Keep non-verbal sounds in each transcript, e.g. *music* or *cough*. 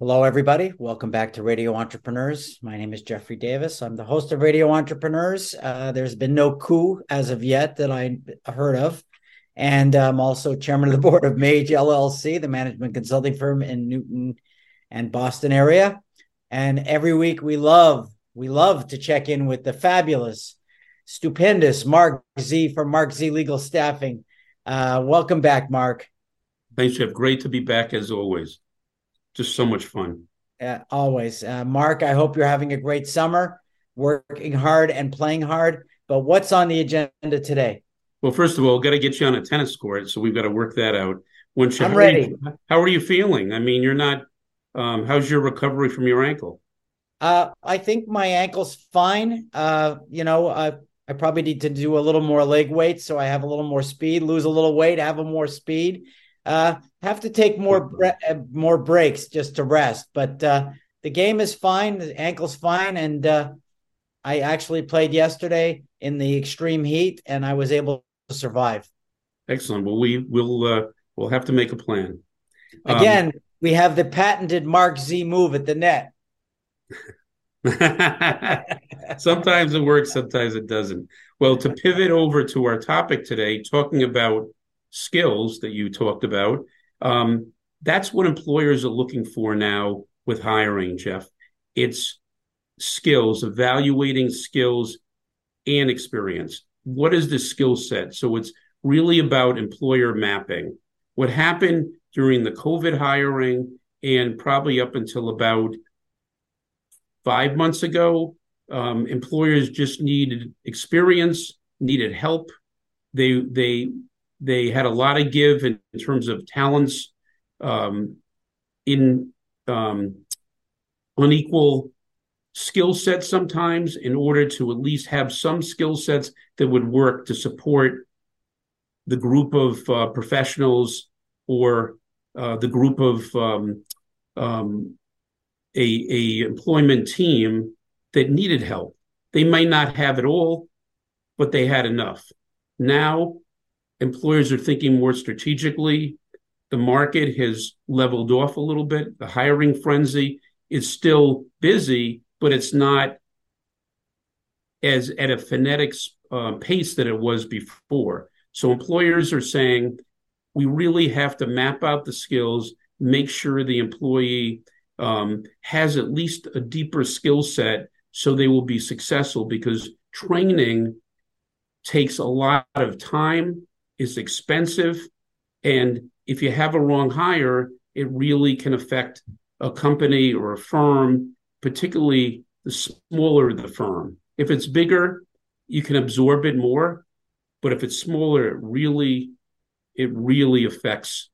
Hello, everybody. Welcome back to Radio Entrepreneurs. My name is Jeffrey Davis. I'm the host of Radio Entrepreneurs. Uh, there's been no coup as of yet that I heard of. And I'm also chairman of the *laughs* board of Mage LLC, the management consulting firm in Newton and Boston area. And every week we love, we love to check in with the fabulous, stupendous Marc Z from Marc Z Legal Staffing. Uh, welcome back, Marc. Thanks, Jeff. Great to be back as always just so much fun. Uh, always. Uh, Marc, I hope you're having a great summer, working hard and playing hard. But what's on the agenda today? Well, first of all, got to get you on a tennis court, so we've got to work that out. When I'm how ready. Are you, how are you feeling? I mean, you're not. Um, how's your recovery from your ankle? Uh, I think my ankle's fine. Uh, you know, I I probably need to do a little more leg weight so I have a little more speed, lose a little weight, have a more speed, uh, have to take more bre- uh, more breaks just to rest. But uh, the game is fine. The ankle's fine, and uh, I actually played yesterday in the extreme heat, and I was able to survive. Excellent. Well, we will uh, we'll have to make a plan. Again, um, we have the patented Marc Z move at the net. *laughs* sometimes it works, sometimes it doesn't. Well, to pivot over to our topic today, talking about skills that you talked about. Um, that's what employers are looking for now with hiring, Jeff. It's skills, evaluating skills and experience. What is the skill set? So it's really about employer mapping. What happened during the COVID hiring and probably up until about five months ago, um, employers just needed experience, needed help. They they they had a lot of give in, in terms of talents, um, in um, unequal skill sets sometimes in order to at least have some skill sets that would work to support the group of uh, professionals or uh, the group of um, um, a, a employment team that needed help. They might not have it all, but they had enough. Now employers are thinking more strategically. The market has leveled off a little bit. The hiring frenzy is still busy, but it's not as at a phonetic uh, pace that it was before. So employers are saying we really have to map out the skills, make sure the employee um, has at least a deeper skill set so they will be successful because training takes a lot of time is expensive. And if you have a wrong hire, it really can affect a company or a firm, particularly the smaller the firm. If it's bigger, you can absorb it more. But if it's smaller, it really, it really affects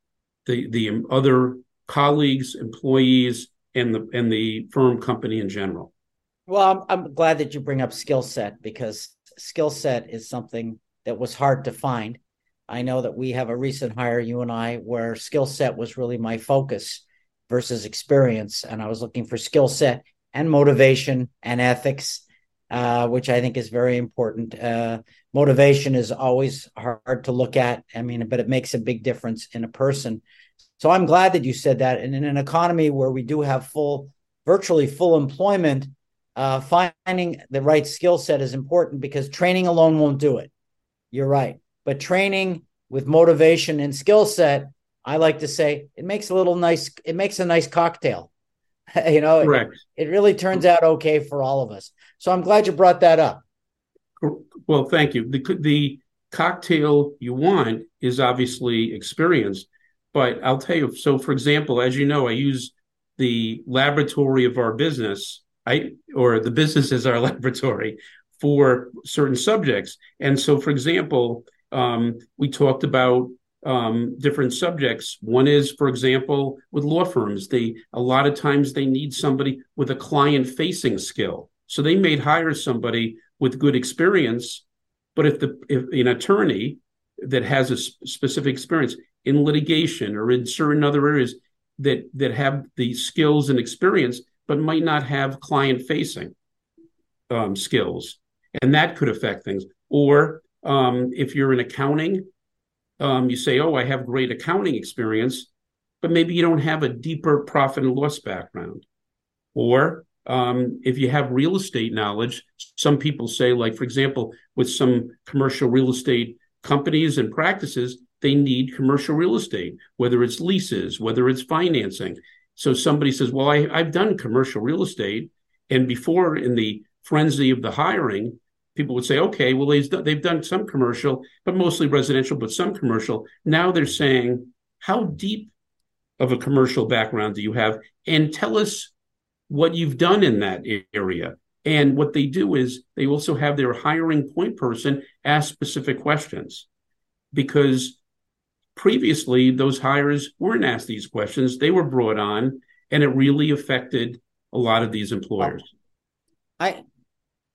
the the other colleagues, employees, and the and the firm company in general. Well, I'm, I'm glad that you bring up skill set because skill set is something that was hard to find. I know that we have a recent hire, you and I, where skill set was really my focus versus experience. And I was looking for skill set and motivation and ethics, uh, which I think is very important. Uh, motivation is always hard to look at. I mean, but it makes a big difference in a person. So I'm glad that you said that. And in an economy where we do have full, virtually full employment, uh, finding the right skill set is important because training alone won't do it. You're right but training with motivation and skill set, I like to say it makes a little nice, it makes a nice cocktail. *laughs* you know, Correct. It, it really turns out okay for all of us. So I'm glad you brought that up. Well, thank you. The, the cocktail you want is obviously experience, but I'll tell you. So, for example, as you know, I use the laboratory of our business, I or the business is our *laughs* laboratory for certain subjects. And so, for example, um, we talked about um, different subjects. One is, for example, with law firms, they a lot of times they need somebody with a client-facing skill. So they may hire somebody with good experience, but if the if an attorney that has a specific experience in litigation or in certain other areas that that have the skills and experience, but might not have client-facing um, skills, and that could affect things. Or um, if you're in accounting, um, you say, "Oh, I have great accounting experience," but maybe you don't have a deeper profit and loss background. Or um, if you have real estate knowledge, some people say, like, for example, with some commercial real estate companies and practices, they need commercial real estate, whether it's leases, whether it's financing. So somebody says, Well, I, I've done commercial real estate. And before, in the frenzy of the hiring, people would say, okay, well, they've done, some commercial, but mostly residential, but some commercial. Now they're saying, how deep of a commercial background do you have? And tell us what you've done in that area. And what they do is they also have their hiring point person ask specific questions because previously those hires weren't asked these questions. They were brought on and it really affected a lot of these employers. I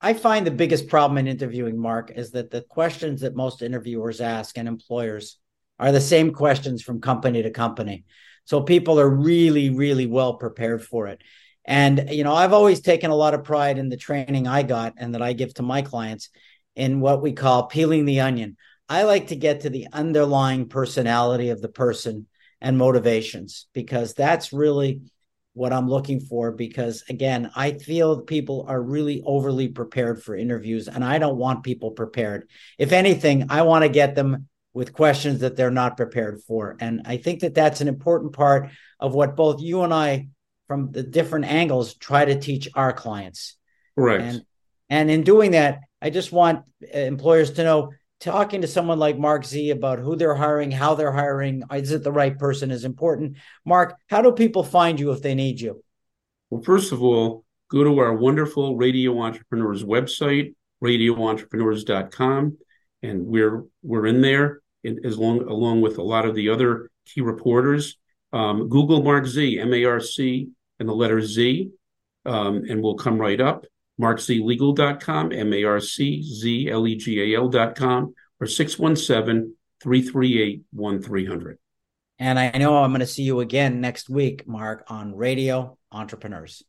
I find the biggest problem in interviewing Marc is that the questions that most interviewers ask and employers are the same questions from company to company. So people are really, really well prepared for it. And, you know, I've always taken a lot of pride in the training I got and that I give to my clients in what we call peeling the onion. I like to get to the underlying personality of the person and motivations because that's really what I'm looking for because again, I feel people are really overly prepared for interviews and I don't want people prepared. If anything, I want to get them with questions that they're not prepared for. And I think that that's an important part of what both you and I from the different angles try to teach our clients. Right. And and in doing that, I just want uh, employers to know talking to someone like Marc Z about who they're hiring, how they're hiring, is it the right person is important. Marc, how do people find you if they need you? Well, first of all, go to our wonderful Radio Entrepreneurs website, radioentrepreneurs.com, and we're we're in there as long along with a lot of the other key reporters. Um, Google Marc Z, M A R C, and the letter Z, um, and we'll come right up marczlegal.com, M A R C Z L E G A L.com, or 617 338 1300. And I know I'm going to see you again next week, Marc, on Radio Entrepreneurs.